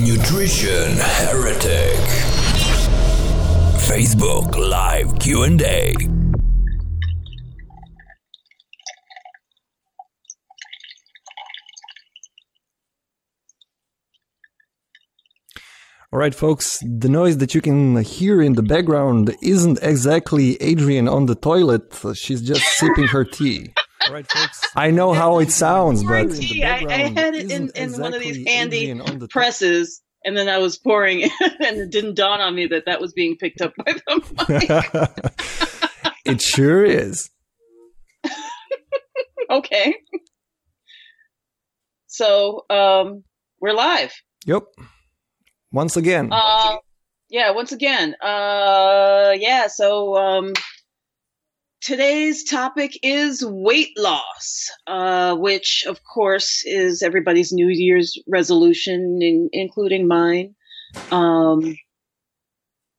Nutrition Heretic. Facebook Live Q&A. All right, folks, the noise that you can hear in the background isn't exactly Adrienne on the toilet. She's just sipping her tea. All right, folks. I know how it sounds, but tea. I, I had it in, in one of these handy presses, and then I was pouring, it, and it didn't dawn on me that that was being picked up by the mic. it sure is. okay. So, um, we're live. Yep. Once again. Uh, yeah, once again. Uh, yeah, so um, today's topic is weight loss, uh, which, of course, is everybody's New Year's resolution, in, including mine. Um,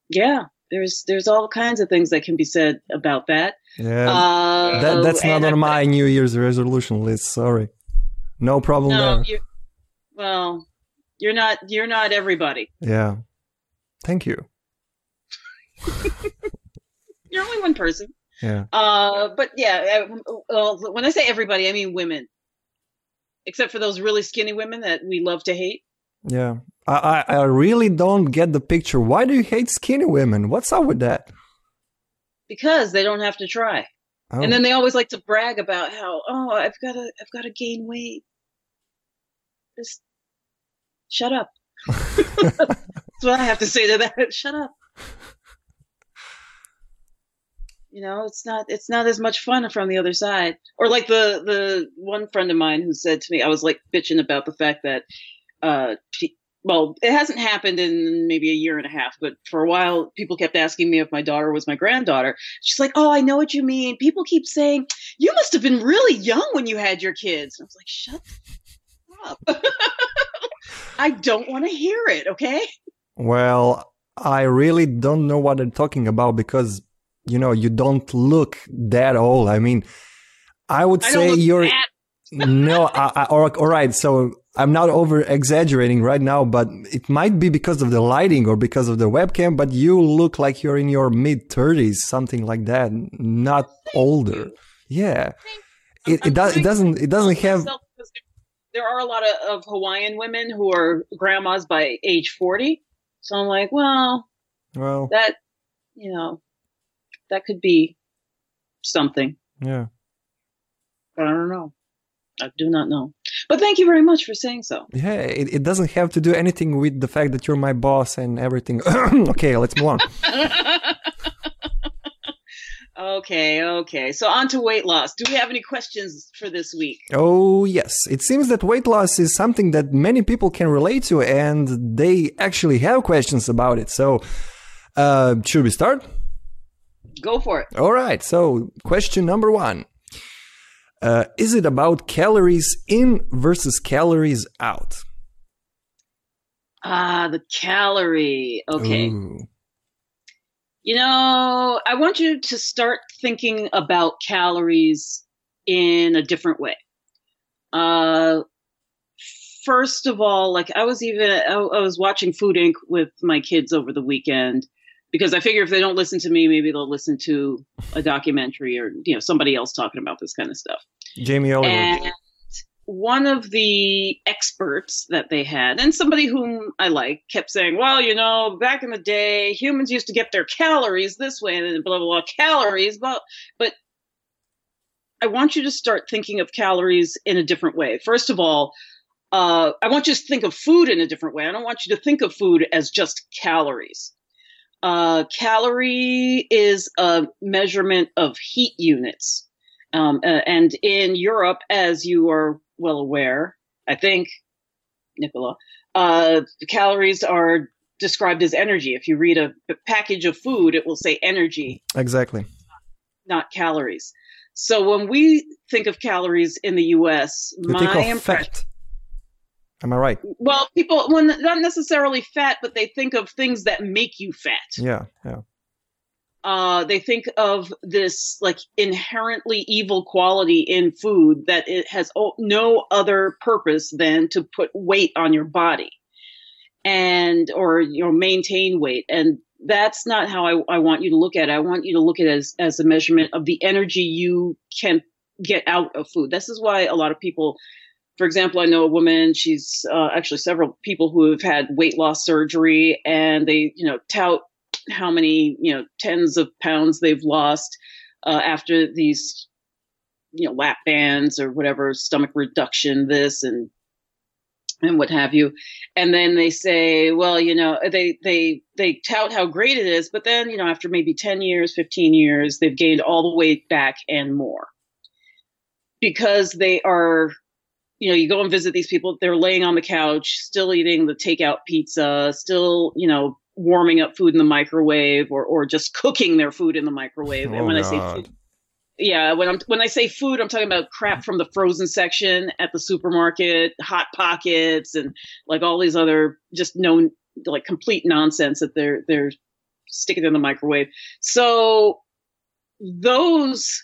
yeah, there's there's all kinds of things that can be said about that. Yeah, uh, that, that's not on my New Year's resolution list. Sorry, no problem no, there. Well, you're not you're not everybody. Yeah. Thank you. you're only one person. Yeah. Uh, but yeah, uh, when I say everybody, I mean women, except for those really skinny women that we love to hate. Yeah, I I really don't get the picture. Why do you hate skinny women? What's up with that? Because they don't have to try, oh. and then they always like to brag about how oh I've got to I've got to gain weight. Just shut up. That's what I have to say to that. Shut up. You know, it's not it's not as much fun from the other side. Or like the the one friend of mine who said to me, I was like bitching about the fact that uh she, well, it hasn't happened in maybe a year and a half, but for a while, people kept asking me if my daughter was my granddaughter. She's like, "Oh, I know what you mean. People keep saying you must have been really young when you had your kids." And I was like, "Shut up." I don't want to hear it, okay? Well, I really don't know what I'm talking about because, you know, you don't look that old. I mean, I would I say you're. no, I, I, all right. So I'm not over exaggerating right now, but it might be because of the lighting or because of the webcam, but you look like you're in your mid 30s, something like that, not older. Yeah. It, it, does, it doesn't, it doesn't have there are a lot of, of Hawaiian women who are grandmas by age 40. So I'm like, well, well, that, you know, that could be something. Yeah. But I don't know. I do not know. But thank you very much for saying so. Yeah, it, it doesn't have to do anything with the fact that you're my boss and everything. okay, let's move on. Okay, okay. So on to weight loss. Do we have any questions for this week? Oh, yes. It seems that weight loss is something that many people can relate to and they actually have questions about it. So, uh, should we start? Go for it. All right. So, question number one uh, Is it about calories in versus calories out? Ah, the calorie. Okay. Ooh. You know, I want you to start thinking about calories in a different way. Uh, first of all, like I was even I, I was watching Food Inc. with my kids over the weekend because I figure if they don't listen to me, maybe they'll listen to a documentary or you know somebody else talking about this kind of stuff. Jamie Oliver. And one of the experts that they had, and somebody whom I like, kept saying, "Well, you know, back in the day, humans used to get their calories this way, and blah blah blah calories." But but I want you to start thinking of calories in a different way. First of all, uh, I want you to think of food in a different way. I don't want you to think of food as just calories. Uh, calorie is a measurement of heat units. Um, uh, and in Europe, as you are well aware, I think, Nicola, uh, calories are described as energy. If you read a, package of food, it will say energy. Exactly. Not calories. So when we think of calories in the U.S., they my impression. Fat. Am I right? Well, people, well, not necessarily fat, but they think of things that make you fat. Yeah, yeah uh, they think of this like inherently evil quality in food that it has no other purpose than to put weight on your body. and or you know maintain weight and that's not how I, I want you to look at it. I want you to look at it as, as a measurement of the energy you can get out of food. This is why a lot of people, for example, I know a woman, she's uh, actually several people who have had weight loss surgery and they, you know, tout how many, you know, tens of pounds they've lost uh, after these, you know, lap bands or whatever, stomach reduction, this and and what have you. And then they say well you know they they they tout how great it is but then you know after maybe 10 years 15 years they've gained all the weight back and more. Because they are you know you go and visit these people they're laying on the couch still eating the takeout pizza still you know warming up food in the microwave or or just cooking their food in the microwave Oh, and when i say food yeah, when I'm when I say food, I'm talking about crap from the frozen section at the supermarket, hot pockets, and like all these other just known like complete nonsense that they're they're sticking in the microwave. So those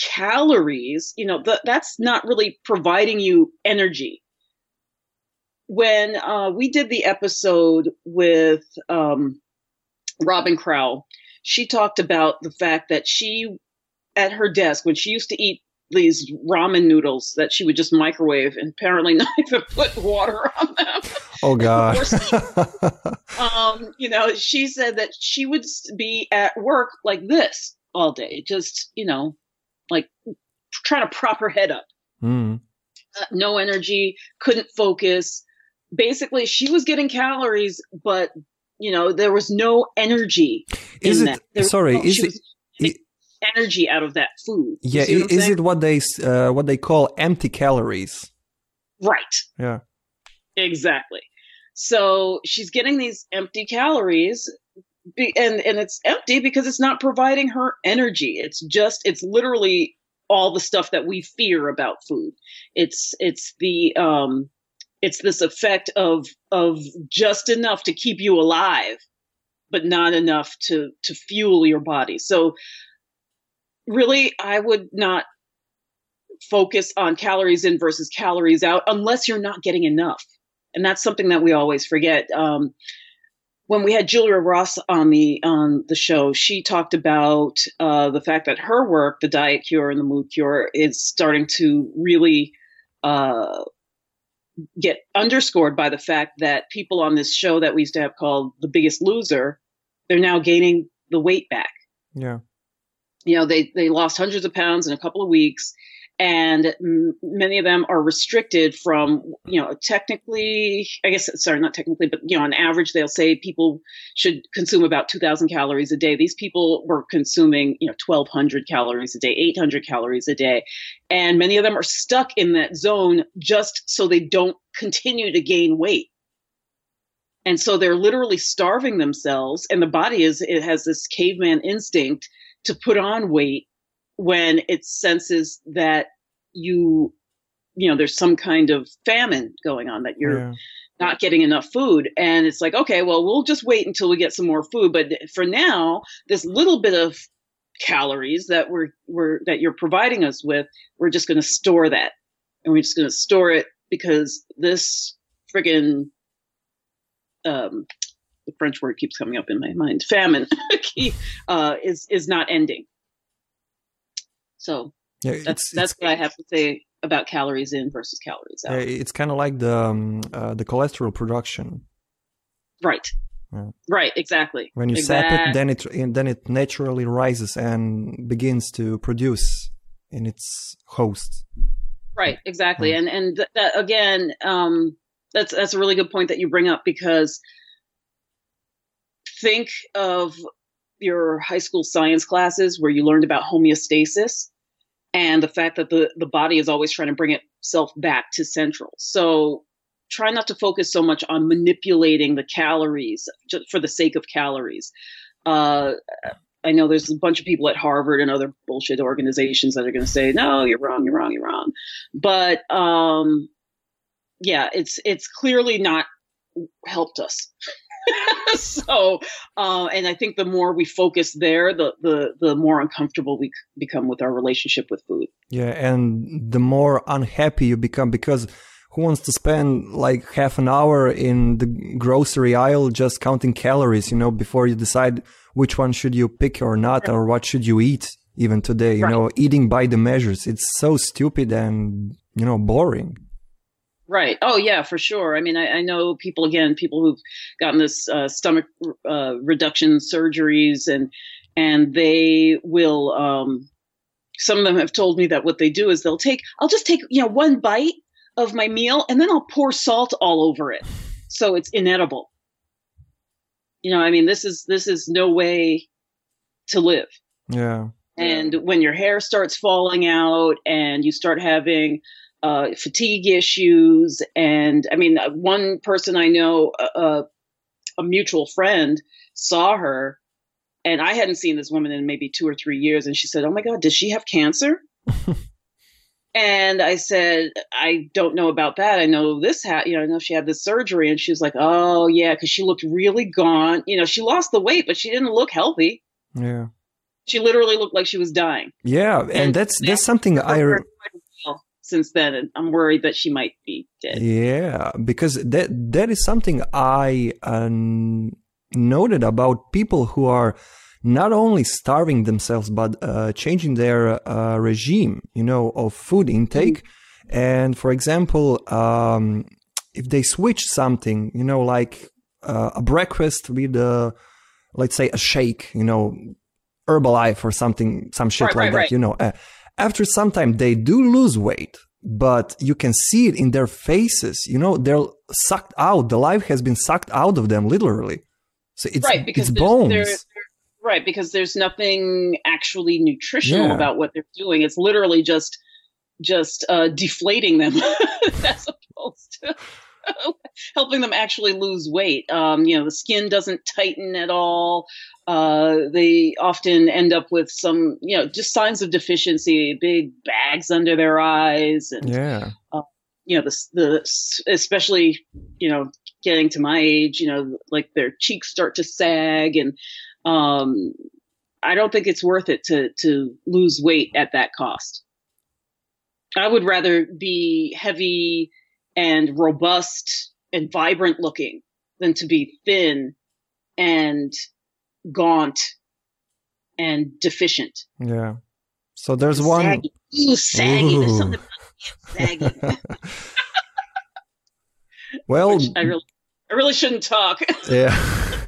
calories, you know, th- that's not really providing you energy. When uh, we did the episode with um, Robin Crowell, she talked about the fact that she, at her desk, when she used to eat these ramen noodles that she would just microwave and apparently not even put water on them. Oh God. um, you know, she said that she would be at work like this all day, just, you know, like trying to prop her head up. Mm. Uh, no energy, couldn't focus. Basically, she was getting calories, but you know, there was no energy Is in it sorry? no- Is it? was getting energy out of that food? Yeah, see what i- I'm is saying? it what they uh, what they call empty calories? right? Yeah. Exactly. So she's getting these empty calories be- and and it's empty because it's not providing her energy. It's just it's literally all the stuff that we fear about food. It's it's the um it's this effect of of just enough to keep you alive but not enough to to fuel your body. So really I would not focus on calories in versus calories out unless you're not getting enough. And that's something that we always forget. Um, when we had Julia Ross on the on the show, she talked about uh, the fact that her work, the diet cure and the mood cure, is starting to really uh, get underscored by the fact that people on this show that we used to have called The Biggest Loser, they're now gaining the weight back Yeah. you know they they lost hundreds of pounds in a couple of weeks and m- many of them are restricted from you know technically i guess sorry not technically but you know on average they'll say people should consume about 2000 calories a day. These people were consuming you know 1200 calories a day 800 calories a day. And many of them are stuck in that zone just so they don't continue to gain weight. And so they're literally starving themselves and the body is it has this caveman instinct to put on weight when it senses that you you know there's some kind of famine going on that you're yeah. not getting enough food. And it's like okay well we'll just wait until we get some more food. But for now this little bit of calories that we're we're that you're providing us with we're just going to store that. And we're just going to store it because this friggin um the french word keeps coming up in my mind famine uh is is not ending so Yeah, that's it's, that's it's, what I have to say about calories in versus calories out. it's kind of like the um, uh, the cholesterol production. right. Yeah. Right. Exactly. When you exactly. sap it, then it then it naturally rises and begins to produce in its host. Right. Exactly. Mm. And and th- that again, um, that's that's a really good point that you bring up because think of your high school science classes where you learned about homeostasis and the fact that the the body is always trying to bring itself back to central. So try not to focus so much on manipulating the calories just for the sake of calories. Uh, I know there's a bunch of people at Harvard and other bullshit organizations that are going to say, "No, you're wrong, you're wrong, you're wrong." But um, yeah, it's it's clearly not helped us. so, uh, and I think the more we focus there, the the the more uncomfortable we become with our relationship with food. Yeah, and the more unhappy you become because who wants to spend like half an hour in the grocery aisle just counting calories, you know, before you decide which one should you pick or not, or what should you eat even today, you Right. know, eating by the measures. It's so stupid and, you know, boring. Right. Oh, yeah, for sure. I mean, I, I know people again, people who've gotten this uh, stomach uh, reduction surgeries, and and they will. Um, some of them have told me that what they do is they'll take. I'll just take you know one bite of my meal, and then I'll pour salt all over it, so it's inedible. You know, I mean, this is this is no way to live. Yeah. And when your hair starts falling out and you start having uh, fatigue issues, and I mean, uh, one person I know, uh, uh, a mutual friend, saw her, and I hadn't seen this woman in maybe two or three years, and she said, "Oh my God, does she have cancer?" and I said, "I don't know about that. I know this ha- you know, I know she had this surgery." And she was like, "Oh yeah," because she looked really gaunt. You know, she lost the weight, but she didn't look healthy. Yeah. She literally looked like she was dying. Yeah. And And that's, that's something I, Her quite well since then, and I'm worried that she might be dead. Yeah, because that that is something I um, noted about people who are not only starving themselves but uh, changing their uh, regime, you know, of food intake. And for example, um, if they switch something, you know, like uh, a breakfast with a, let's say, a shake, you know, Herbalife or something, some shit Right, like right, that, right. you know. After some time, they do lose weight, but you can see it in their faces. You know, they're sucked out. The life has been sucked out of them, literally. So it's right, because it's there's- bones. right, because there's nothing actually nutritional Yeah. about what they're doing. It's literally just just uh, deflating them as opposed to helping them actually lose weight. Um, you know, the skin doesn't tighten at all. Uh, they often end up with some, you know, just signs of deficiency, big bags under their eyes, and yeah, you know, the the especially you know getting to my age, you know, like their cheeks start to sag, and um, I don't think it's worth it to to lose weight at that cost. I would rather be heavy and robust and vibrant looking than to be thin and gaunt and deficient. yeah. So there's one. Saggy. Ooh, saggy. There's Ooh. something saggy. well, which I really, I really shouldn't talk. yeah.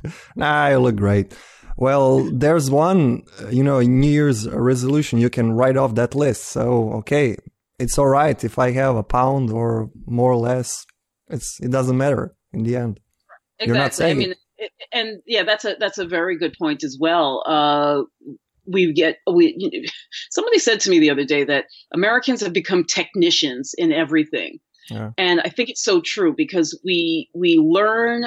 nah, you look great. Well, there's one, you know, New Year's resolution you can write off that list. So, okay, it's all right if I have a pound or more or less. It's it doesn't matter in the end. You're not exactly. I saying mean, it, and yeah, that's a that's a very good point as well. Uh, we get we. You know, somebody said to me the other day that Americans have become technicians in everything, Yeah. and I think it's so true because we we learn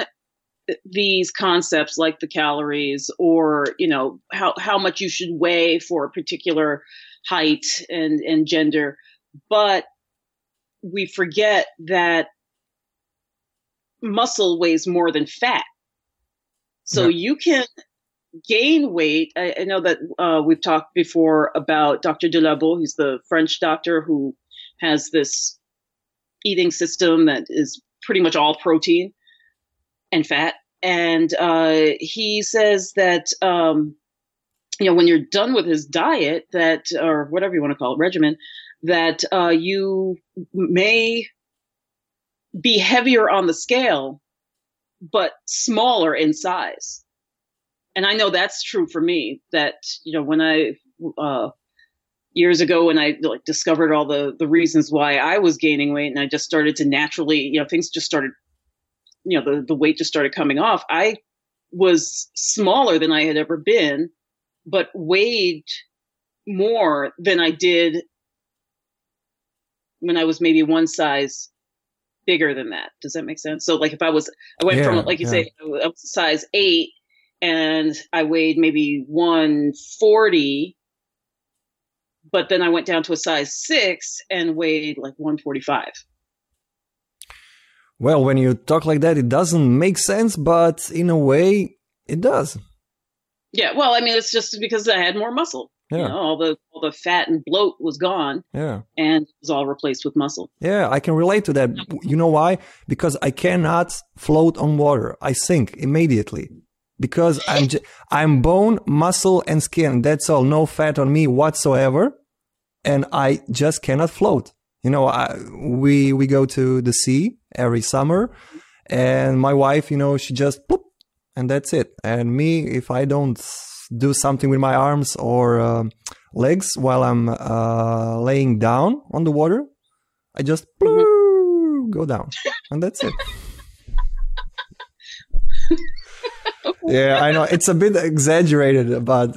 these concepts like the calories or you know how how much you should weigh for a particular height and and gender but we forget that muscle weighs more than fat so Yeah. you can gain weight I, I know that uh, we've talked before about dr Delabos who's the french doctor who has this eating system that is pretty much all protein and fat. And uh, he says that um, you know when you're done with his diet, that or whatever you want to call it, regimen, that uh, you may be heavier on the scale, but smaller in size. And I know that's true for me. That you know when I uh, years ago when I like discovered all the the reasons why I was gaining weight, and I just started to naturally, you know, things just started you know the the weight just started coming off i was smaller than i had ever been but weighed more than i did when i was maybe one size bigger than that does that make sense so like if i was i went Yeah, from like you yeah. say I was size 8 and i weighed maybe 140 but then i went down to a size 6 and weighed like 145 Well, when you talk like that, it doesn't make sense, but in a way, it does. Yeah, well, I mean, it's just because I had more muscle. You Yeah. know, all the all the fat and bloat was gone Yeah. and it was all replaced with muscle. Yeah, I can relate to that. You know why? Because I cannot float on water. I sink immediately. Because I'm j- I'm bone, muscle, and skin. That's all. No fat on me whatsoever, and I just cannot float. You know, I, we we go to the sea every summer, and my wife, you know, she just poop, and that's it. And me, if I don't do something with my arms or um legs while I'm uh, laying down on the water, I just ploo, go down, and that's it. yeah, I know it's a bit exaggerated, but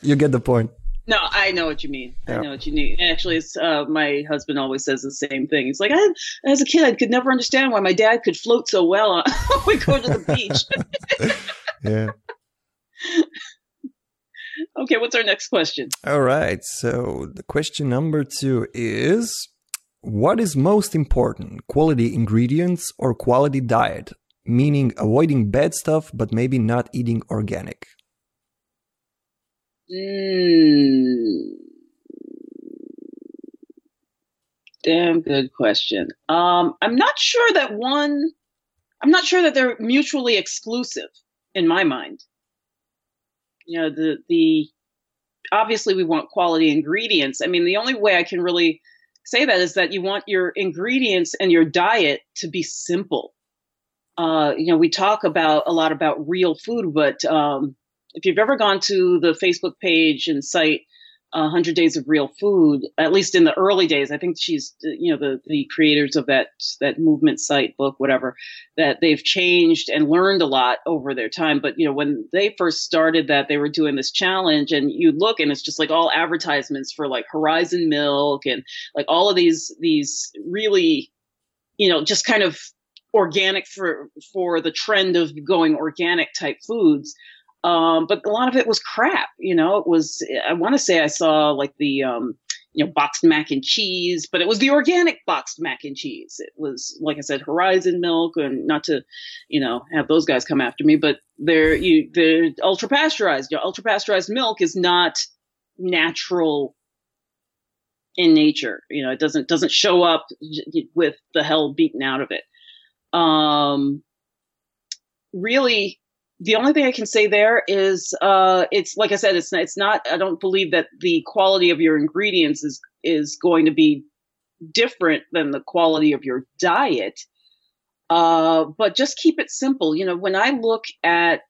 you get the point. No, I know what you mean. Yeah. I know what you mean. Actually, it's, uh, my husband always says the same thing. He's like, I, as a kid, I could never understand why my dad could float so well when we go to the beach. Yeah. Okay, what's our next question? All right. So the question number two is what is most important, quality ingredients or quality diet? Meaning avoiding bad stuff, but maybe not eating organic. Mm. Damn good question. Um, I'm not sure that one. I'm not sure that they're mutually exclusive in my mind. You know, the the obviously we want quality ingredients. I mean, the only way I can really say that is that you want your ingredients and your diet to be simple. Uh, you know, we talk about a lot about real food, but um, if you've ever gone to the Facebook page and site 100 Days of Real Food, at least in the early days, I think she's, you know, the, the creators of that, that movement site book, whatever, that they've changed and learned a lot over their time. But, you know, when they first started that, they were doing this challenge and you look and it's just like all advertisements for like Horizon Milk and like all of these, these really, you know, just kind of organic for, for the trend of going organic type foods. Um, but a lot of it was crap. You know, it was, I want to say I saw like the, um, you know, boxed mac and cheese, but it was the organic boxed mac and cheese. It was, like I said, Horizon milk and not to, you know, have those guys come after me, but they're, you, they're ultra pasteurized. Your ultra pasteurized milk is not natural in nature. You know, it doesn't, doesn't show up with the hell beaten out of it. Um, really, the only thing I can say there is, uh, it's like I said, it's not, it's not. I don't believe that the quality of your ingredients is is going to be different than the quality of your diet. Uh, but just keep it simple. You know, when I look at,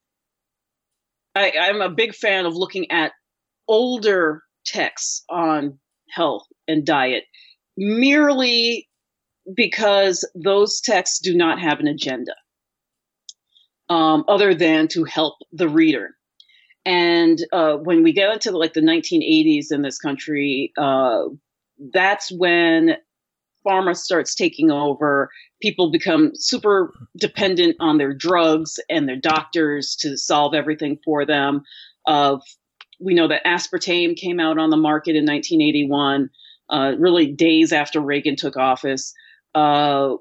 I, I'm a big fan of looking at older texts on health and diet, merely because those texts do not have an agenda um, other than to help the reader. And uh, when we get into like the 1980s in this country, uh, that's when pharma starts taking over. People become super dependent on their drugs and their doctors to solve everything for them. Uh, we know that aspartame came out on the market in 1981, uh, really days after Reagan took office. Uh,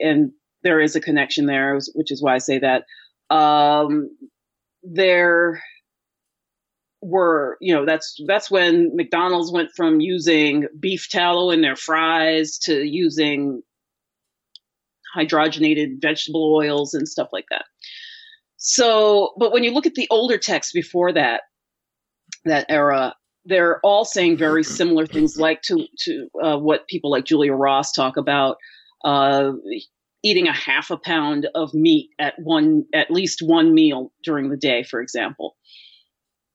and there is a connection there, which is why I say that. Um, there were, you know, that's that's when McDonald's went from using beef tallow in their fries to using hydrogenated vegetable oils and stuff like that. So, but when you look at the older texts before that, that era, they're all saying very similar things, like to to uh, what people like Julia Ross talk about. Uh, eating a half a pound of meat at one at least one meal during the day, for example,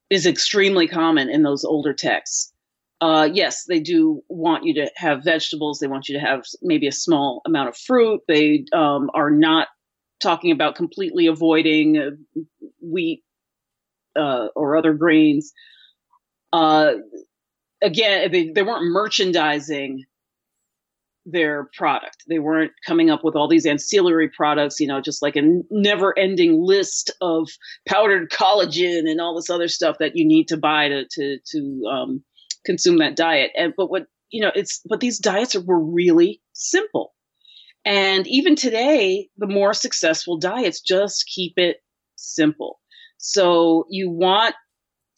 is extremely common in those older texts. Uh, yes, they do want you to have vegetables. They want you to have maybe a small amount of fruit. They um, are not talking about completely avoiding uh, wheat uh, or other grains. Uh, again, they, they weren't merchandising their product. They weren't coming up with all these ancillary products, you know, just like a never ending list of powdered collagen and all this other stuff that you need to buy to, to, to, um, consume that diet. And, but what, you know, it's, but these diets were really simple. And even today, the more successful diets just keep it simple. So you want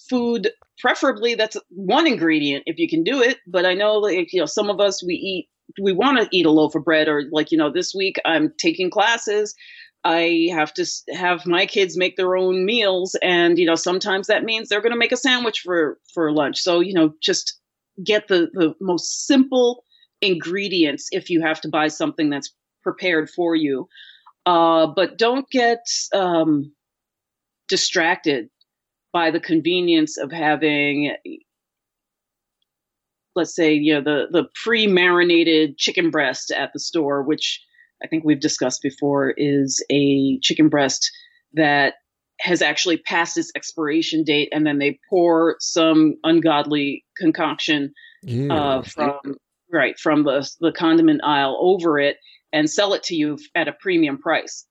food preferably that's one ingredient if you can do it. But I know, like, you know, some of us we eat we want to eat a loaf of bread, or like you know, this week I'm taking classes. I have to have my kids make their own meals, and you know, sometimes that means they're going to make a sandwich for for lunch. So you know, just get the the most simple ingredients if you have to buy something that's prepared for you. Uh, but don't get um, distracted by the convenience of having let's say you know the the pre-marinated chicken breast at the store which i think we've discussed before is a chicken breast that has actually passed its expiration date and then they pour some ungodly concoction Yeah. uh, from right from the the condiment aisle over it and sell it to you at a premium price.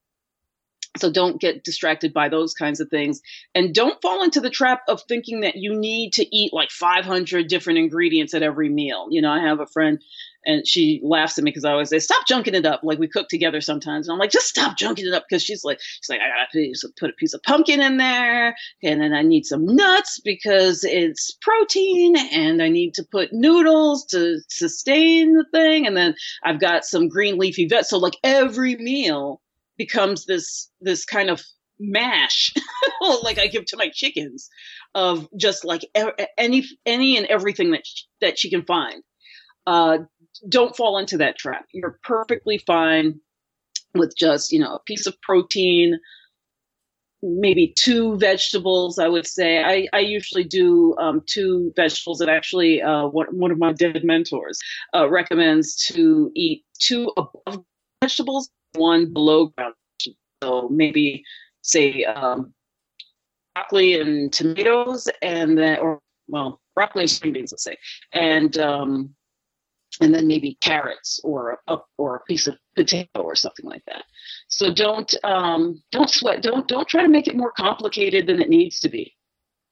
So don't get distracted by those kinds of things, and don't fall into the trap of thinking that you need to eat like 500 different ingredients at every meal. You know, I have a friend, and she laughs at me because I always say, "Stop junking it up." Like we cook together sometimes, and I'm like, "Just stop junking it up," because she's like, "She's like, I gotta put a piece of pumpkin in there, and then I need some nuts because it's protein, and I need to put noodles to sustain the thing, and then I've got some green leafy veg. So like every meal becomes this this kind of mash, like I give to my chickens, of just like any any and everything that sh- that she can find. Uh, don't fall into that trap. You're perfectly fine with just you know a piece of protein maybe two vegetables i would say i, I usually do um, two vegetables and actually uh, one, one of my dead mentors uh, recommends to eat two above vegetables one below ground so maybe say um, broccoli and tomatoes and then or well broccoli and string beans let's say and um, and then maybe carrots or a or a piece of potato or something like that. So don't um, don't sweat. Don't don't try to make it more complicated than it needs to be.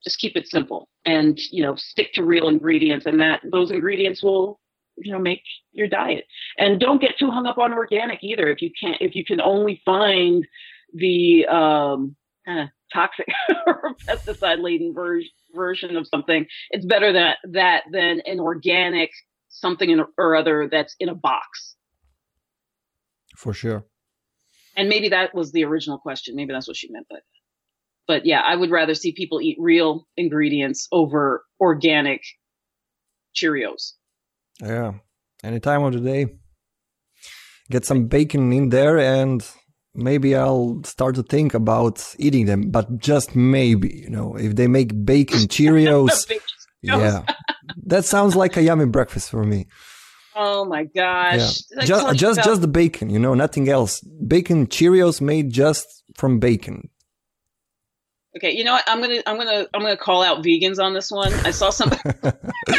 Just keep it simple, and you know stick to real ingredients, and that those ingredients will you know make your diet. And don't get too hung up on organic either. If you can't, if you can only find the um, kind of toxic or pesticide laden ver- version of something, it's better that that than an organic something in, or other that's in a box. For sure. And maybe that was the original question. Maybe that's what she meant by that. But yeah, I would rather see people eat real ingredients over organic Cheerios. Yeah. Any time of the day. Get some bacon in there and maybe I'll start to think about eating them, but just maybe, you know, if they make bacon Cheerios. yeah. that sounds like a yummy breakfast for me. Oh my gosh. Yeah. Just just about- just the bacon, you know, nothing else. Bacon Cheerios made just from bacon. Okay, you know what? I'm gonna I'm gonna I'm gonna call out vegans on this one. I saw some.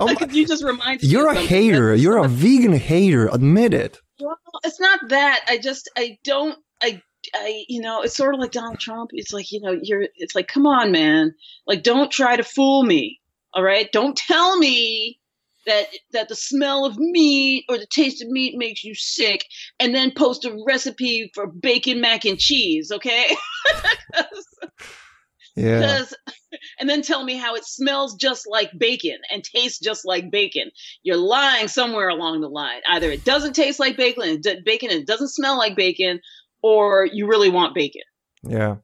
oh like, you just remind You're a hater. You're a vegan hater. Admit it. Well, it's not that. I just I don't I I, you know, it's sort of like Donald Trump. It's like, you know, you're, it's like, come on, man. Like, don't try to fool me. All right. Don't tell me that, that the smell of meat or the taste of meat makes you sick and then post a recipe for bacon mac and cheese. Okay. yeah. And then tell me how it smells just like bacon and tastes just like bacon. You're lying somewhere along the line. Either it doesn't taste like bacon and it, bacon and it doesn't smell like bacon, or you really want bacon. Yeah.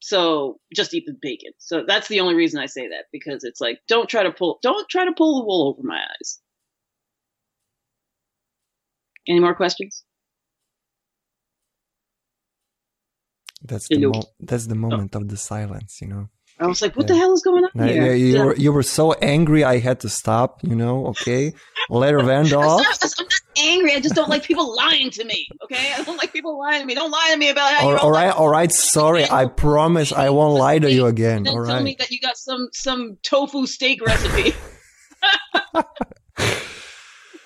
So just eat the bacon. So that's the only reason I say that because it's like don't try to pull don't try to pull the wool over my eyes. Any more questions? That's the mo- that's the oh. moment oh. of the silence, you know. I was like, "What yeah. the hell is going on no, here?" Yeah, you yeah. were you were so angry, I had to stop. You know, okay, let her vent off. I'm not, I'm not angry. I just don't like people lying to me. Okay, I don't like people lying to me. Don't lie to me about how. All, you're all right, all right. Sorry, I promise I won't lie to you again. Then all tell me that you got some some tofu steak recipe.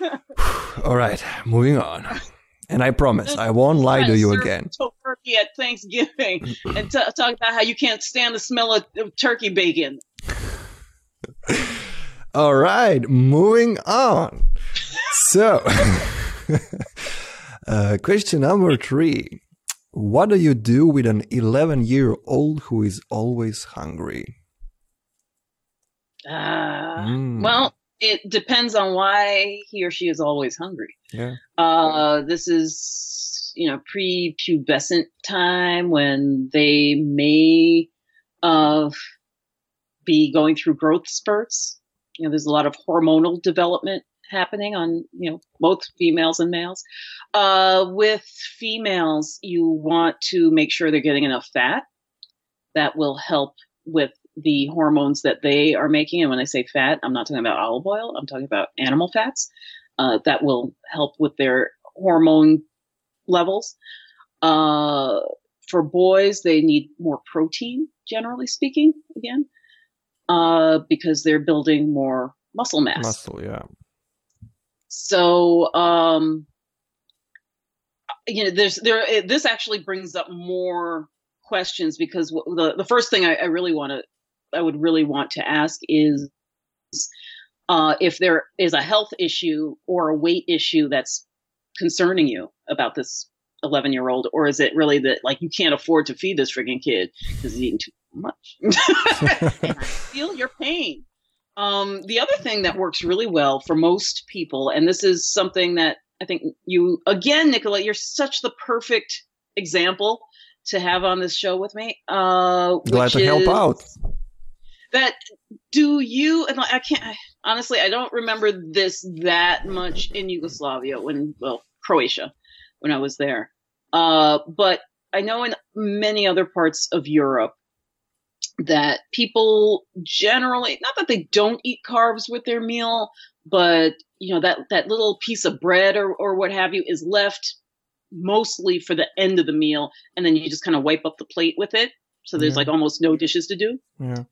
all right, moving on. And I promise I won't lie to you again. Turkey at Thanksgiving and t- talk about how you can't stand the smell of, turkey bacon. All right, moving on. So, uh, question number three. What do you do with an 11 year old who is always hungry? Uh, Mm. Well, it depends on why he or she is always hungry. Yeah. Uh, this is, you know, pre-pubescent time when they may uh, be going through growth spurts. You know, there's a lot of hormonal development happening on, you know, both females and males. Uh, with females, you want to make sure they're getting enough fat. That will help with the hormones that they are making. And when I say fat, I'm not talking about olive oil. I'm talking about animal fats. Uh, that will help with their hormone levels. Uh, for boys, they need more protein, generally speaking, again, uh, because they're building more muscle mass. Muscle, yeah. So, um, you know, there's there. it- This actually brings up more questions because the the first thing I, I really want to, I would really want to ask is, uh, if there is a health issue or a weight issue that's concerning you about this 11 year old, or is it really that like you can't afford to feed this frigging kid because he's eating too much? feel your pain. Um, the other thing that works really well for most people, and this is something that I think you, again, Nicola, you're such the perfect example to have on this show with me. Uh, Glad to help is out. That do you, and I can't, I, honestly, I don't remember this that much in Yugoslavia when, well, Croatia, when I was there. Uh, but I know in many other parts of Europe, that people generally not that they don't eat carbs with their meal but you know that that little piece of bread or or what have you is left mostly for the end of the meal and then you just kind of wipe up the plate with it so there's Yeah. like almost no dishes to do. Yeah.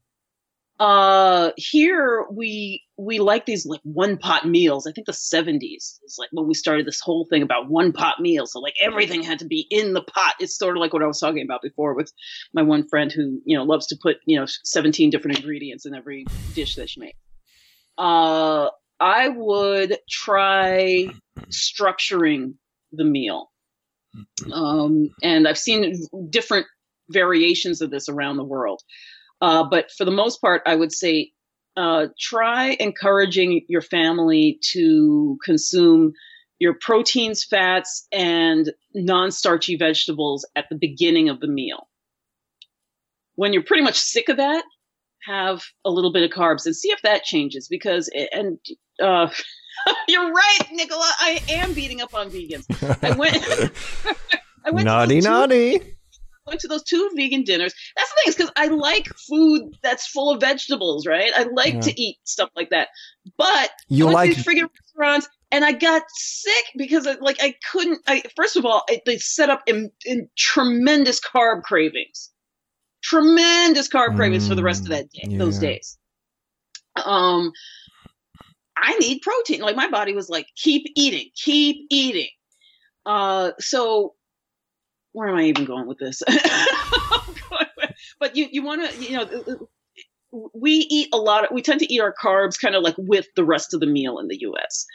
uh here we we like these like one pot meals. I think the 70s is like when we started this whole thing about one pot meals so like everything had to be in the pot. It's sort of like what i was talking about before with my one friend who you know loves to put you know 17 different ingredients in every dish that she makes. Uh i would try structuring the meal um and i've seen different variations of this around the world uh, but for the most part, I would say uh, try encouraging your family to consume your proteins, fats, and non starchy vegetables at the beginning of the meal. When you're pretty much sick of that, have a little bit of carbs and see if that changes because, and uh, you're right, Nicola, I am beating up on vegans. I went. I went to naughty, two- naughty. went to those two vegan dinners. That's the thing is because I like food that's full of vegetables, right? I like Yeah. to eat stuff like that. But You I went like friggin' restaurants and I got sick because I, like I couldn't. I first of all I, they set up in, in tremendous carb cravings, tremendous carb cravings for the rest of that day, Mm, those days. Um, I need protein. Like my body was like, keep eating, keep eating. Uh, so where am I even going with this? but you you want to you know we eat a lot of we tend to eat our carbs kind of like with the rest of the meal in the U.S.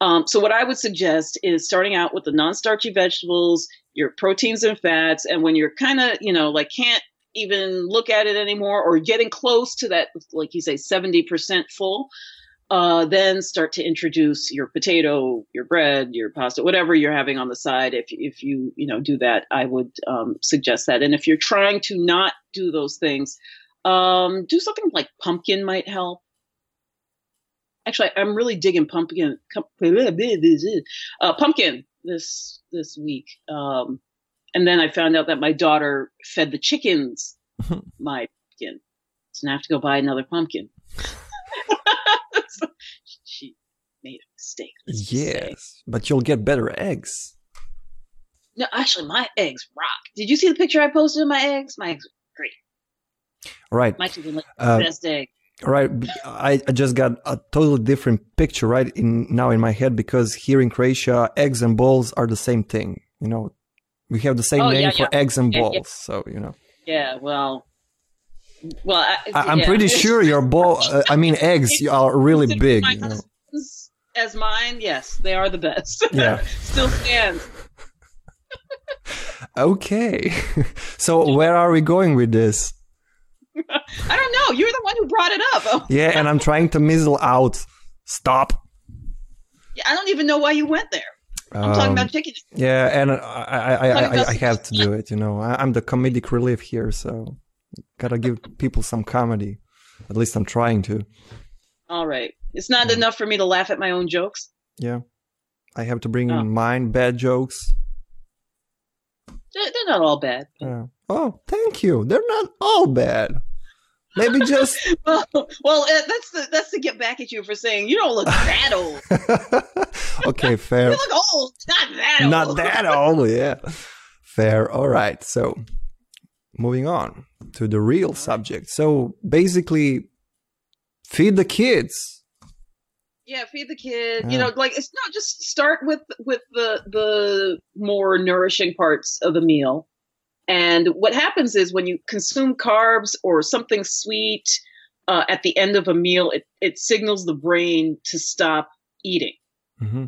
Um, so what I would suggest is starting out with the non-starchy vegetables, your proteins and fats, and when you're kind of you know like can't even look at it anymore or getting close to that like you say 70% full uh, then start to introduce your potato, your bread, your pasta, whatever you're having on the side. If if you you know do that, I would um, suggest that. And if you're trying to not do those things, um, do something like pumpkin might help. Actually, I'm really digging pumpkin. Uh, pumpkin this this week. Um, and then I found out that my daughter fed the chickens my pumpkin, so now I have to go buy another pumpkin. She made a mistake. let's just say. Yes, but you'll get better eggs. No, actually, my eggs rock. Did you see the picture I posted of my eggs? My eggs are great. Right. My been like Uh, the best egg. Right. I, I just got a totally different picture right in now in my head because here in Croatia, eggs and balls are the same thing. You know, we have the same Oh, name yeah, for yeah. eggs and Yeah, yeah. balls. So you know, Yeah, well, well, I, I'm yeah. pretty sure your ball. Uh, I mean, eggs are really big. You know. as mine, yes, they are the best. Yeah. still stands. Okay. so where are we going with this? I don't know. You're the one who brought it up. Oh, Yeah, and I'm trying to mizzle out. Stop. yeah, I don't even know why you went there. I'm talking Um, about chicken. Yeah, and I I, I, I, I have to do it. You know, I, I'm the comedic relief here, so gotta give people some comedy. At least I'm trying to. All right. It's not enough for me to laugh at my own jokes. Yeah, I have to bring Oh. in mine bad jokes. They're, they're not all bad. Yeah. Oh, thank you. They're not all bad. Maybe just Well, well, uh, that's the that's to get back at you for saying you don't look that old. okay. Fair. you look old, not that old. Not that old. Yeah. Fair. All right. So, moving on to the real subject. So basically, feed the kids. Yeah, feed the kid. You know, like it's not just start with with the the more nourishing parts of the meal. And what happens is when you consume carbs or something sweet uh, at the end of a meal, it it signals the brain to stop eating. hmm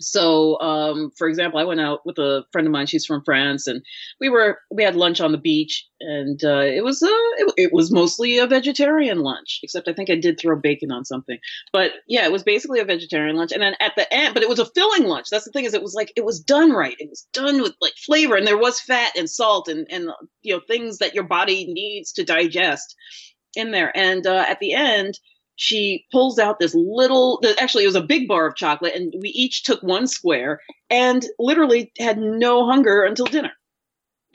So, um, for example, I went out with a friend of mine. She's from France, and we were we had lunch on the beach, and uh, it was uh, it, it was mostly a vegetarian lunch, except I think I did throw bacon on something. But yeah, it was basically a vegetarian lunch, and then at the end, but it was a filling lunch. That's the thing is, it was like it was done right. It was done with like flavor, and there was fat and salt and and you know things that your body needs to digest in there. And uh, at the end, she pulls out this little actually it was a big bar of chocolate and we each took one square and literally had no hunger until dinner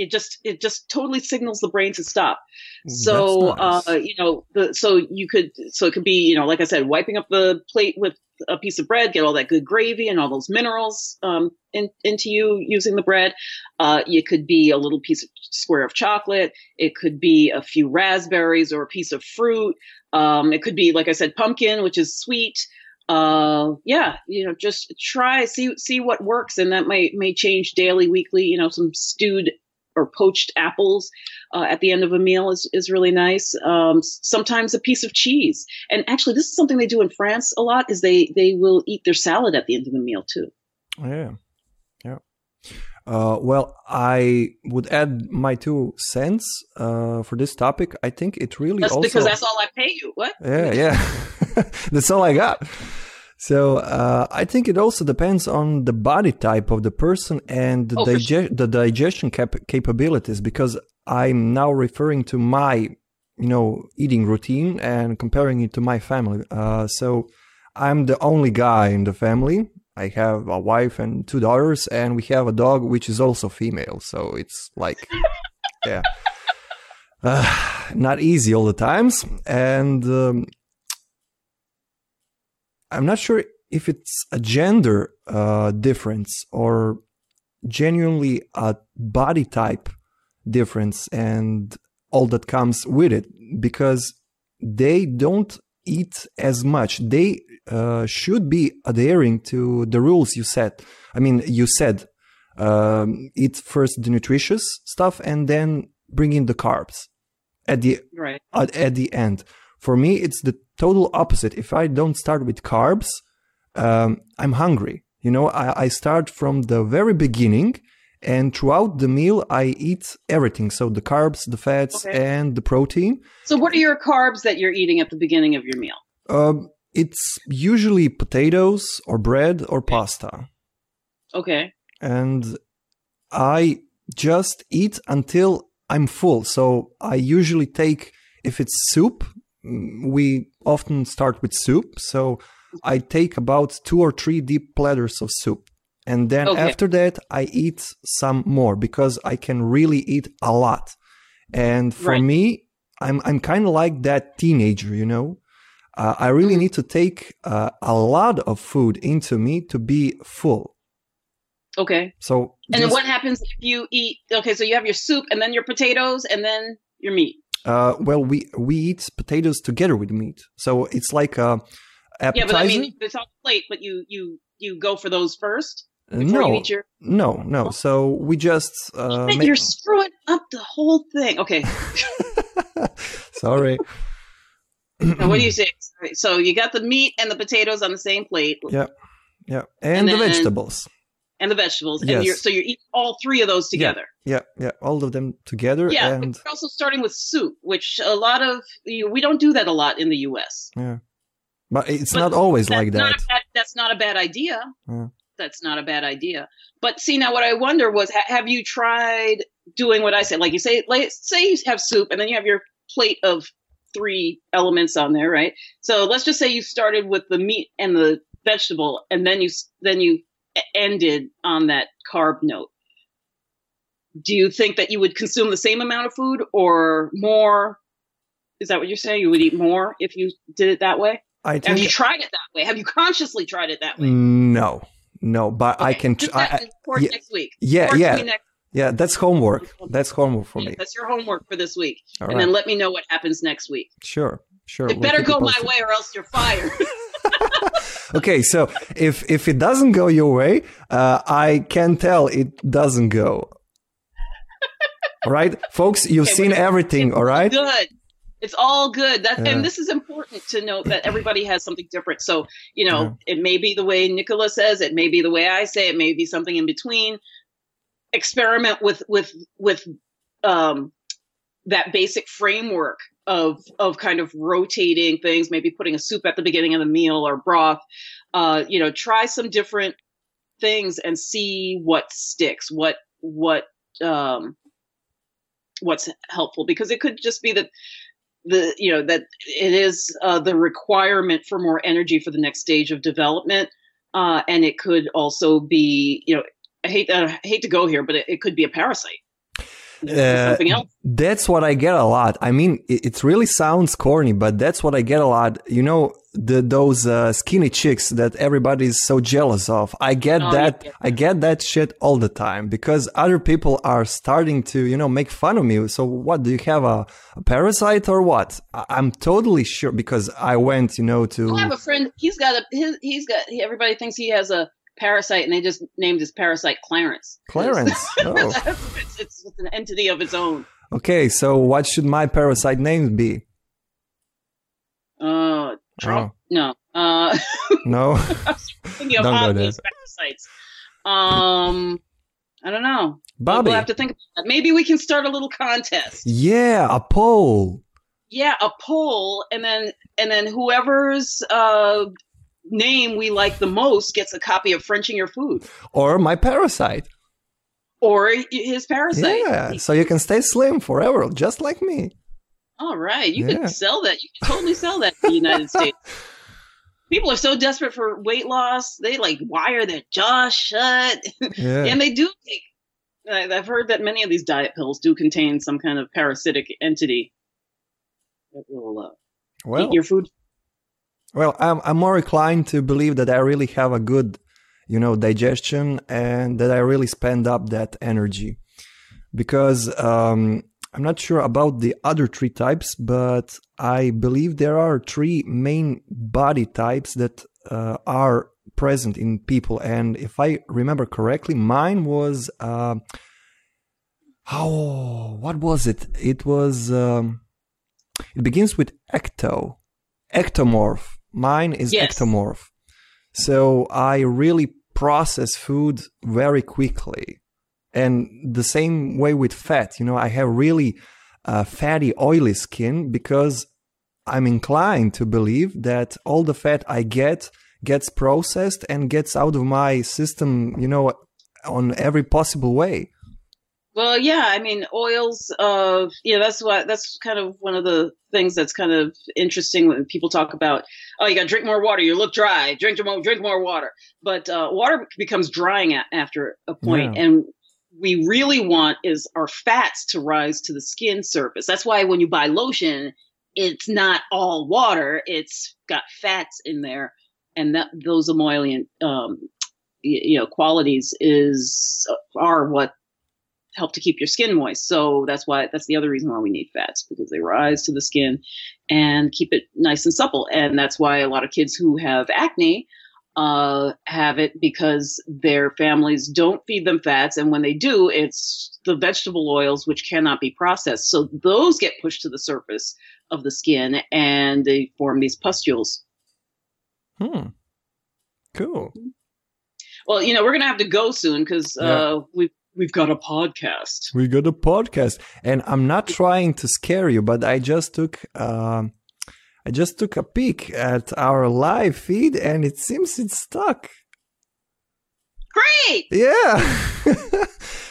it just it just totally signals the brain to stop so nice. uh you know the so you could so it could be you know like i said wiping up the plate with a piece of bread get all that good gravy and all those minerals um in, into you using the bread uh it could be a little piece of square of chocolate it could be a few raspberries or a piece of fruit um, it could be, like I said, pumpkin, which is sweet. Uh, yeah, you know, just try see see what works, and that may may change daily, weekly. You know, some stewed or poached apples uh, at the end of a meal is is really nice. Um, sometimes a piece of cheese, and actually, this is something they do in France a lot. Is they they will eat their salad at the end of the meal too. Yeah. Yeah. Uh, well, I would add my two cents uh, for this topic. I think it really That's also. because that's all I pay you. What? yeah, yeah. that's all I got. So uh, I think it also depends on the body type of the person and the, Oh, dige- the digestion cap- capabilities. Because I'm now referring to my, you know, eating routine and comparing it to my family. Uh, so I'm the only guy in the family. I have a wife and two daughters, and we have a dog which is also female. So it's like, yeah, uh, not easy all the times. And um, I'm not sure if it's a gender uh, difference or genuinely a body type difference and all that comes with it because they don't eat as much. They uh, should be adhering to the rules you set. I mean, you said um, eat first the nutritious stuff and then bring in the carbs at the Right. at, at the end. For me, it's the total opposite. If I don't start with carbs, um, I'm hungry. You know, I, I start from the very beginning and throughout the meal, I eat everything. So the carbs, the fats, Okay. and the protein. So, what are your carbs that you're eating at the beginning of your meal? Um, it's usually potatoes or bread or pasta. Okay. and I just eat until I'm full. So I usually take, if it's soup, we often start with soup. So I take about two or three deep platters of soup. And then Okay. after that, I eat some more because I can really eat a lot. And for Right. me, I'm, I'm kind of like that teenager, you know? Uh, I really Mhm. need to take uh, a lot of food into me to be full. Okay. So And then what happens if you eat? Okay, so you have your soup and then your potatoes and then your meat. Uh, well, we we eat potatoes together with meat, so it's like a Yeah, but I mean, it's on the plate, but you you you go for those first Uh, before no, you eat your. no, no. So we just uh, Man, ma- you're screwing up the whole thing. Okay, sorry. now what do you say? So you got the meat and the potatoes on the same plate. Yeah, yeah, and, And the then- vegetables. And the vegetables, Yes. and you're so you're eating all three of those together. Yeah, yeah, all of them together, Yeah, and you're also starting with soup, which a lot of you, we don't do that a lot in the U.S. Yeah, but it's But not always like that. a bad, that's not a bad idea. Yeah. That's not a bad idea. But see, now what I wonder was, ha- have you tried doing what I said? Like you say, like say you have soup, and then you have your plate of three elements on there, right? So let's just say you started with the meat and the vegetable, and then you then you ended on that carb note. Do you think that you would consume the same amount of food or more? Is that what you're saying? You would eat more if you did it that way? I Have you tried it that way? Have you consciously tried it that way? no, no, but I can. Tr- I, I, yeah, next week. yeah, Report yeah, next- yeah. That's homework. That's homework for yeah, me. That's your homework for this week, All and right, then let me know what happens next week. sure, sure. It we'll better go my way, or else you're fired. Okay, so if if it doesn't go your way, uh, I can tell it doesn't go. all right, folks, you've Okay, seen everything. All right. good. It's all good. That Yeah. and this is important to note that everybody has something different. So you know, Yeah. it may be the way Nicola says, it may be the way I say, it may be something in between. Experiment with with with um, that basic framework of of kind of rotating things, maybe putting a soup at the beginning of the meal or broth. Uh, you know, try some different things and see what sticks. What what um, what's helpful because it could just be that the you know that it is uh, the requirement for more energy for the next stage of development uh, and it could also be you know i hate that i hate to go here but it, it could be a parasite Uh, That's what I get a lot. I mean, it, it really sounds corny, but that's what I get a lot. You know, the those uh, skinny chicks that everybody's so jealous of. I get Oh, that. yeah. I get that shit all the time because other people are starting to, you know, make fun of me. So, what do you have a, a parasite or what? I, I'm totally sure because I went, you know, to. i have a friend he's got a his, he's got everybody thinks he has a parasite and they just named his parasite clarence Clarence. Oh. it's, it's, it's an entity of its own Okay, so what should my parasite name be? uh trump no uh No. thinking of Don't go obvious parasites. Um, I don't know. Bobby. We'll have to think about that. Maybe we can start a little contest. Yeah, a poll. Yeah, a poll, and then and then whoever's uh name we like the most gets a copy of Frenching Your Food Or my parasite. or his parasite. Yeah, so you can stay slim forever, just like me. All right, you Yeah. can sell that. You can totally sell that in the United States. People are so desperate for weight loss, they like wire their jaw shut. Yeah. And they do take. I've heard that many of these diet pills do contain some kind of parasitic entity that will uh, well, eat your food. Well, I'm I'm more inclined to believe that I really have a good, you know, digestion and that I really spend up that energy, because um, I'm not sure about the other three types, but I believe there are three main body types that uh, are present in people, and if I remember correctly, mine was. Uh, Oh, what was it? It was. Um, it begins with ecto, ectomorph. Mine is Yes. ectomorph. So I really process food very quickly, and the same way with fat. You know, I have really uh, fatty, oily skin because I'm inclined to believe that all the fat I get gets processed and gets out of my system. You know, on every possible way. Well, yeah, I mean, oils of you know that's what that's kind of one of the things that's kind of interesting when people talk about. Oh, you got to drink more water. You look dry. Drink more, drink more water. But uh, water becomes drying a- after a point, Yeah. and we really want is our fats to rise to the skin surface. That's why when you buy lotion, it's not all water. It's got fats in there, and that those emollient, um, you know, qualities is are what help to keep your skin moist. So that's why that's the other reason why we need fats because they rise to the skin and keep it nice and supple. And that's why a lot of kids who have acne uh, have it because their families don't feed them fats, and when they do, it's the vegetable oils which cannot be processed. So those get pushed to the surface of the skin and they form these pustules. Hmm. Cool. Well, you know, we're gonna have to go soon because Yeah. uh, we've we've got a podcast. We got a podcast, and I'm not trying to scare you, but I just took um, I just took a peek at our live feed, and it seems it's stuck. Great, Yeah.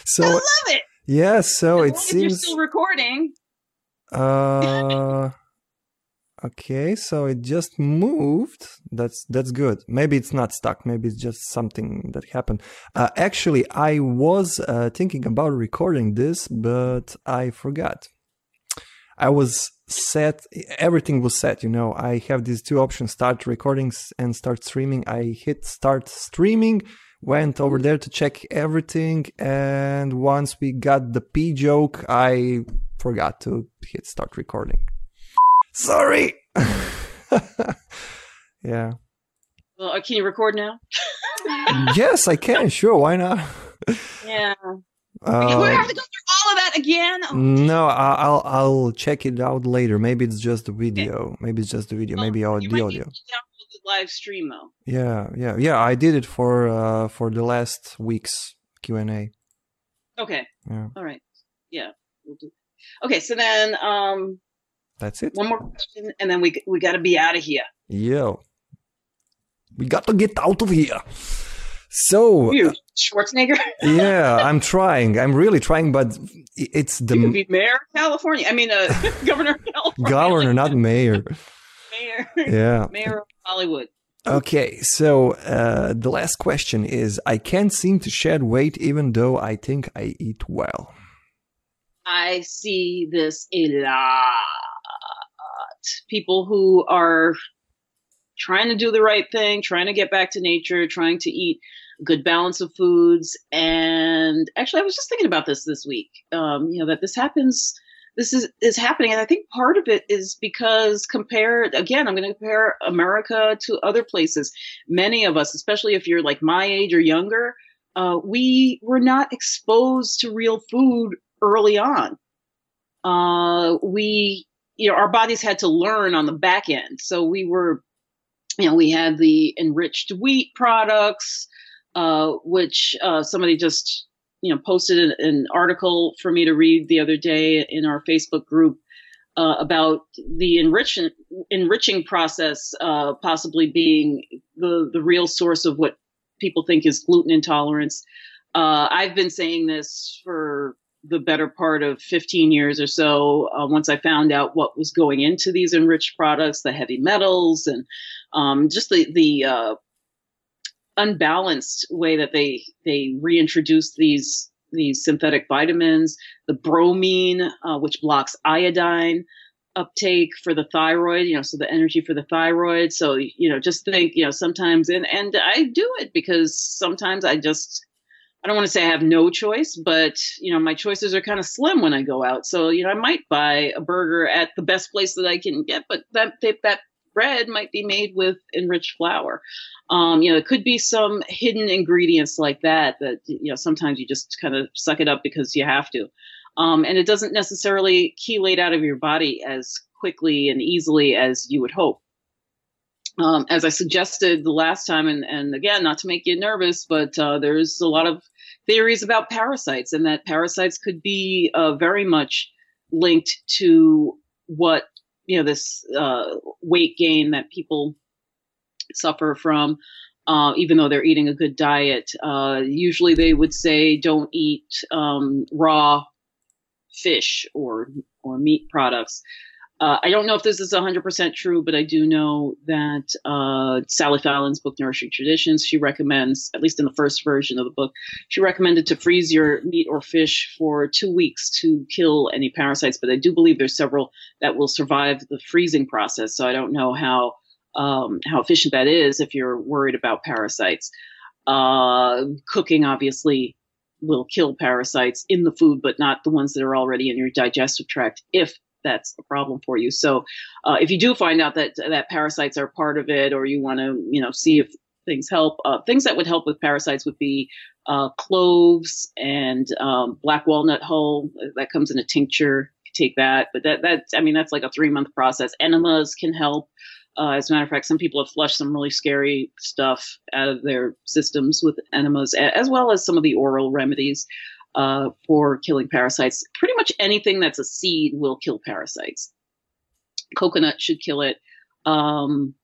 so I love it. yeah, so it as you're seems. still recording. Uh, okay, so it just moved. That's that's good. Maybe it's not stuck. Maybe it's just something that happened. Uh, actually, I was uh, thinking about recording this, but I forgot. I was set. Everything was set. You know, I have these two options: start recordings and start streaming. I hit start streaming. Went over there to check everything, and once we got the P joke, I forgot to hit start recording. Sorry. yeah. Well, uh, can you record now? yes, I can. Sure, why not? Yeah. we Uh, have to go through all of that again. Oh, no, I- I'll I'll check it out later. Maybe it's just the video. Maybe it's just the video. Maybe well, au- you the might audio. need to download the live stream though. Yeah, yeah, yeah. I did it for uh for the last week's Q and A. Okay. Yeah, All right. Yeah. We'll do. Okay. So then, um, that's it. one more question, and then we we got to be out of here. Yeah, we got to get out of here. So You, Schwarzenegger. yeah, I'm trying. I'm really trying, but it's the you be mayor of California. I mean, uh, governor of California. governor, not mayor. Mayor. Yeah. Mayor of Hollywood. Okay, so uh, the last question is I can't seem to shed weight even though I think I eat well. I see this a lot. People who are trying to do the right thing, trying to get back to nature, trying to eat a good balance of foods. And actually, I was just thinking about this this week. Um, you know that this happens. This is is happening, and I think part of it is because compared again, I'm going to compare America to other places. Many of us, especially if you're like my age or younger, uh, we were not exposed to real food early on. Uh, we, you know, our bodies had to learn on the back end. So we were, you know, we had the enriched wheat products, uh, which uh, somebody just, you know, posted an, an article for me to read the other day in our Facebook group uh, about the enriching enriching process uh, possibly being the the real source of what people think is gluten intolerance. Uh, I've been saying this for the better part of 15 years or so. Uh, once I found out what was going into these enriched products, the heavy metals, and um, just the the uh, unbalanced way that they they reintroduced these these synthetic vitamins, the bromine, uh, which blocks iodine uptake for the thyroid, you know, so the energy for the thyroid. So, you know, just think, you know, sometimes, and, and I do it because sometimes I just, I don't want to say I have no choice, but, you know, my choices are kind of slim when I go out. So, you know, I might buy a burger at the best place that I can get, but that, that bread might be made with enriched flour. Um, you know, it could be some hidden ingredients like that, that, you know, sometimes you just kind of suck it up because you have to. Um, and it doesn't necessarily chelate out of your body as quickly and easily as you would hope. Um, as I suggested the last time, and, and again, not to make you nervous, but uh, there's a lot of theories about parasites, and that parasites could be uh, very much linked to what you know this uh, weight gain that people suffer from. Uh, even though they're eating a good diet, uh, usually they would say don't eat um, raw fish or or meat products. Uh, I don't know if this is 100% true, but I do know that uh, Sally Fallon's book, Nourishing Traditions, she recommends, at least in the first version of the book, she recommended to freeze your meat or fish for two weeks to kill any parasites. But I do believe there's several that will survive the freezing process. So I don't know how um, how efficient that is if you're worried about parasites. Uh, cooking, obviously, will kill parasites in the food, but not the ones that are already in your digestive tract if that's a problem for you. So uh, if you do find out that that parasites are part of it, or you want to, you know, see if things help, uh, things that would help with parasites would be uh, cloves and um, black walnut hull. That comes in a tincture. Take that, but that that I mean that's like a three month process. Enemas can help. Uh, as a matter of fact, some people have flushed some really scary stuff out of their systems with enemas, as well as some of the oral remedies uh, for killing parasites. Pretty much anything that's a seed will kill parasites. Coconut should kill it. Um,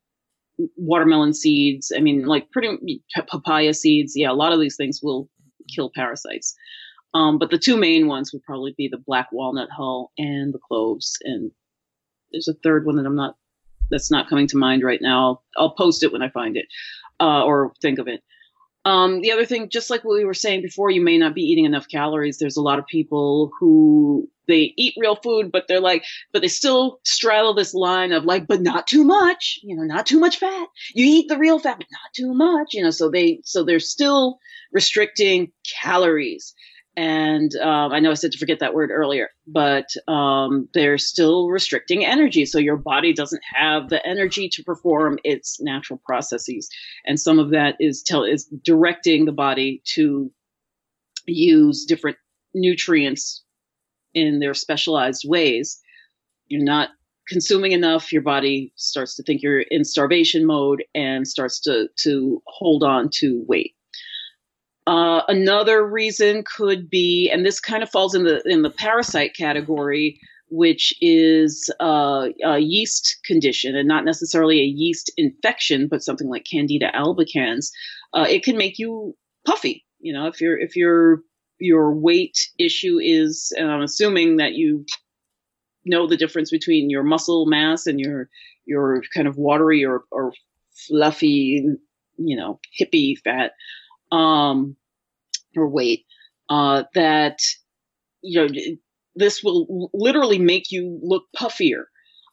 watermelon seeds. I mean, like pretty papaya seeds. Yeah, a lot of these things will kill parasites. Um, but the two main ones would probably be the black walnut hull and the cloves. And there's a third one that I'm not, that's not coming to mind right now. I'll, I'll post it when I find it uh, or think of it. Um, the other thing, just like what we were saying before, you may not be eating enough calories. There's a lot of people who they eat real food, but they're like, but they still straddle this line of like, but not too much, you know, not too much fat. You eat the real fat, but not too much, you know. So they, so they're still restricting calories and um, I know I said to forget that word earlier, but um, they're still restricting energy. So your body doesn't have the energy to perform its natural processes, and some of that is tell is directing the body to use different nutrients in their specialized ways. You're not consuming enough. Your body starts to think you're in starvation mode and starts to to hold on to weight. Uh, another reason could be, and this kind of falls in the in the parasite category, which is uh, a yeast condition, and not necessarily a yeast infection, but something like Candida albicans. Uh, it can make you puffy. You know, if your if your your weight issue is, and I'm assuming that you know the difference between your muscle mass and your your kind of watery or, or fluffy, you know, hippie fat um, or weight, uh, that, you know, this will literally make you look puffier.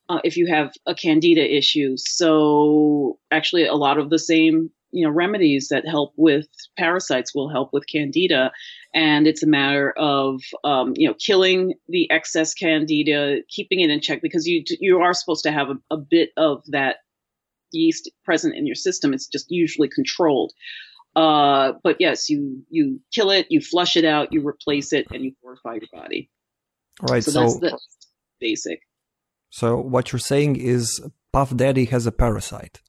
Uh, if you have a candida issue. So actually a lot of the same, you know, remedies that help with parasites will help with candida. And it's a matter of, um, you know, killing the excess candida, keeping it in check because you, you are supposed to have a, a bit of that yeast present in your system. It's just usually controlled. Uh, but yes, you you kill it, you flush it out, you replace it, and you fortify your body. All right. So, So, that's the basic. so what you're saying is Puff Daddy has a parasite,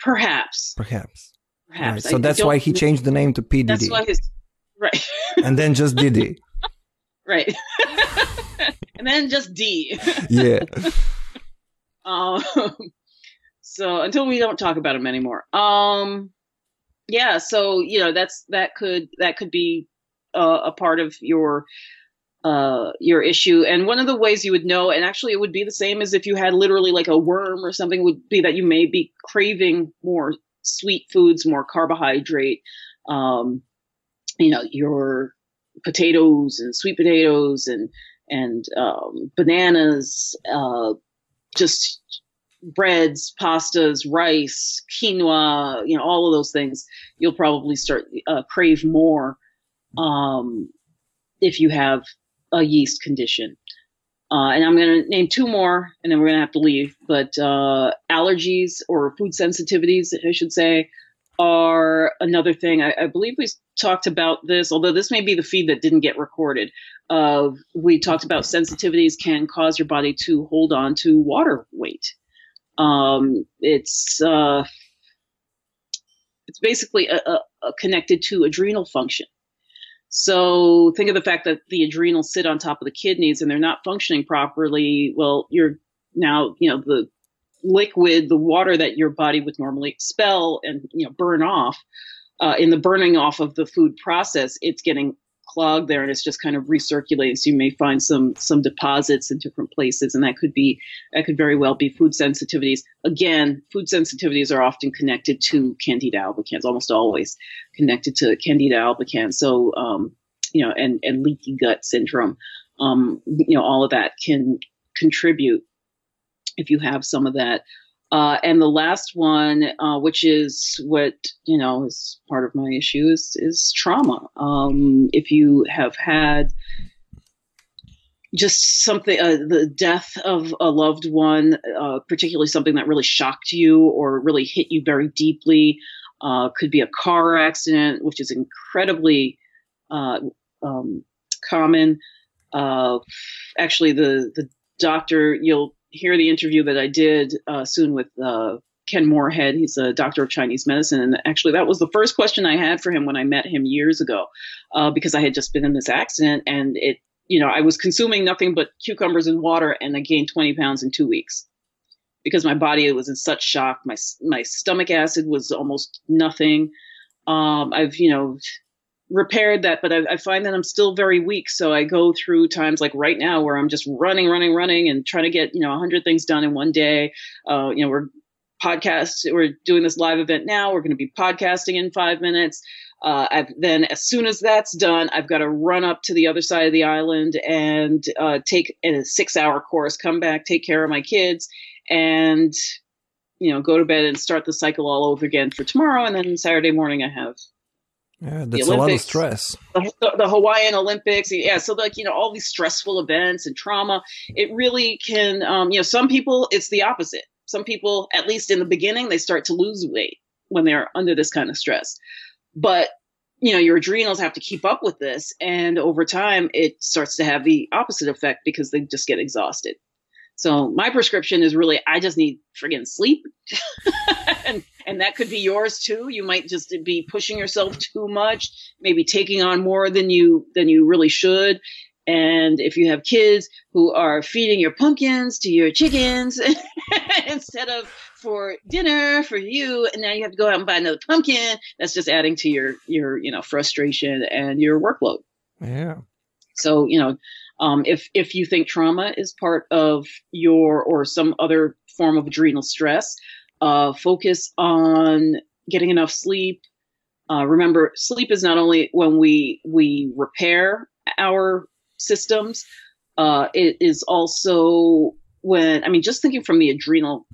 Perhaps, perhaps. All right. perhaps. So I that's don't- why he changed the name to P That's why his right, and then just Diddy. right, and then just D. yeah. Um, so until we don't talk about him anymore. Um, yeah. So you know that's that could that could be uh, a part of your uh your issue and one of the ways you would know and actually it would be the same as if you had literally like a worm or something would be that you may be craving more sweet foods more carbohydrate um you know your potatoes and sweet potatoes and and um, bananas uh just breads, pastas, rice, quinoa, you know, all of those things, you'll probably start uh, crave more um, if you have a yeast condition. Uh, and I'm going to name two more, and then we're going to have to leave. But uh, allergies or food sensitivities, I should say, are another thing. I, I believe we talked about this, although this may be the feed that didn't get recorded. Uh, we talked about sensitivities can cause your body to hold on to water weight. Um, it's uh, it's basically a, a, a connected to adrenal function. So think of the fact that the adrenals sit on top of the kidneys and they're not functioning properly. Well, you're now, you know, the liquid, the water that your body would normally expel and, you know, burn off, uh, in the burning off of the food process, it's getting clogged there and it's just kind of recirculating. So you may find some, some deposits in different places and that could be, that could very well be food sensitivities. Again, food sensitivities are often connected to Candida albicans, almost always connected to Candida albicans. So, um, you know, and, and leaky gut syndrome, um, you know, all of that can contribute if you have some of that. Uh, and the last one, uh, which is what you know is part of my issue, is is trauma. Um, if you have had just something, uh, the death of a loved one, uh, particularly something that really shocked you or really hit you very deeply, uh, could be a car accident, which is incredibly uh, um, common. Actually, the the doctor you'll hear the interview that I did uh, soon with uh, Ken Moorhead. He's a doctor of Chinese medicine. And actually, that was the first question I had for him when I met him years ago, uh, because I had just been in this accident and it, you know, I was consuming nothing but cucumbers and water and I gained 20 pounds in two weeks because my body was in such shock. My, my stomach acid was almost nothing. Um, I've, you know, repaired that, but I, I, find that I'm still very weak. So I go through times like right now where I'm just running, running, running, and trying to get you know 100 things done in one day. Uh, you know, we're podcast. We're doing this live event now. We're going to be podcasting in five minutes. Uh, then, as soon as that's done, I've got to run up to the other side of the island and uh, take a six-hour course. Come back, take care of my kids, and you know, go to bed and start the cycle all over again for tomorrow. And then Saturday morning, I have yeah, that's a lot of stress. The, the, the, Hawaiian Olympics, yeah. So like you know, all these stressful events and trauma, it really can. Um, you know, some people it's the opposite. Some people, at least in the beginning, they start to lose weight when they're under this kind of stress. But you know, your adrenals have to keep up with this, and over time, it starts to have the opposite effect because they just get exhausted. So my prescription is really I just need friggin' sleep. and and that could be yours too. You might just be pushing yourself too much, maybe taking on more than you than you really should. And if you have kids who are feeding your pumpkins to your chickens instead of for dinner for you, and now you have to go out and buy another pumpkin, that's just adding to your your you know frustration and your workload. Yeah. So you know, um, if if you think trauma is part of your or some other form of adrenal stress, uh, focus on getting enough sleep. Uh, remember, sleep is not only when we we repair our systems. Uh, it is also when I mean, just thinking from the adrenal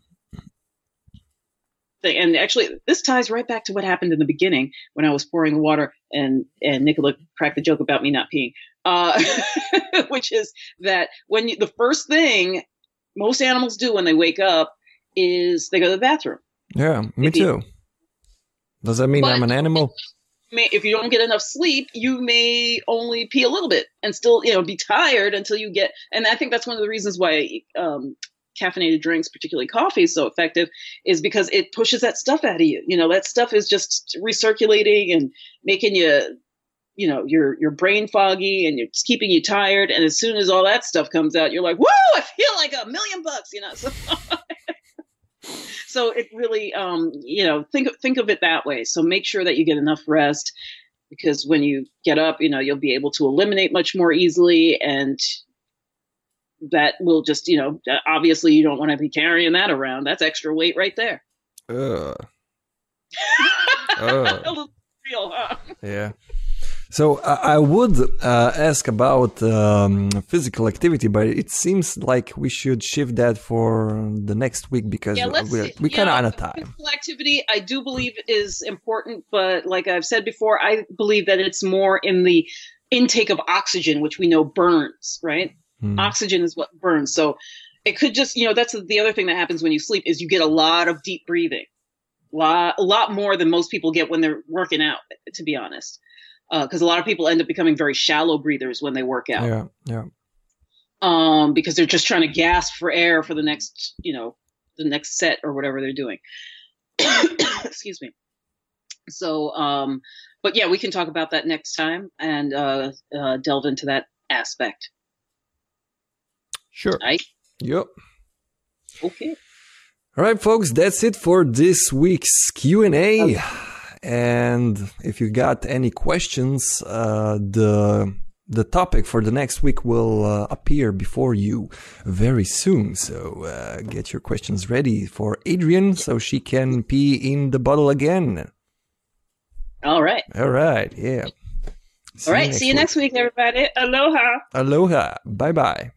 thing, and actually, this ties right back to what happened in the beginning when I was pouring the water, and and Nicola cracked the joke about me not peeing, uh, which is that when you, the first thing most animals do when they wake up is they go to the bathroom. Yeah, me too. Does that mean I'm an animal? if you don't get enough sleep, you may only pee a little bit and still, you know, be tired until you get. And I think that's one of the reasons why um, caffeinated drinks, particularly coffee, is so effective, is because it pushes that stuff out of you. You know, that stuff is just recirculating and making you, you know, your your brain foggy and it's keeping you tired. And as soon as all that stuff comes out, you're like, "Whoa! I feel like a million bucks," you know. So so it really, um, you know, think think of it that way. So make sure that you get enough rest because when you get up, you know, you'll be able to eliminate much more easily and that will just, you know, obviously you don't want to be carrying that around. That's extra weight right there. Ugh. Ugh. real, huh? Yeah. So I would uh, ask about um, physical activity, but it seems like we should shift that for the next week because yeah, we're we kind of out of time. Physical activity, I do believe is important, but like I've said before, I believe that it's more in the intake of oxygen, which we know burns, right? Hmm. Oxygen is what burns. So it could just, you know, that's the other thing that happens when you sleep is you get a lot of deep breathing, a lot, a lot more than most people get when they're working out, to be honest because uh, a lot of people end up becoming very shallow breathers when they work out. Yeah, yeah. Um, because they're just trying to gasp for air for the next, you know, the next set or whatever they're doing. Excuse me. So, um, but yeah, we can talk about that next time and uh, uh, delve into that aspect. Sure. Right. Yep. Okay. All right, folks. That's it for this week's Q and A. Okay. And if you got any questions, uh, the the topic for the next week will uh, appear before you very soon. So uh, get your questions ready for Adrienne so she can pee in the bottle again. All right. All right. Yeah. See All right. See you week. next week, everybody. Aloha. Aloha. Bye bye.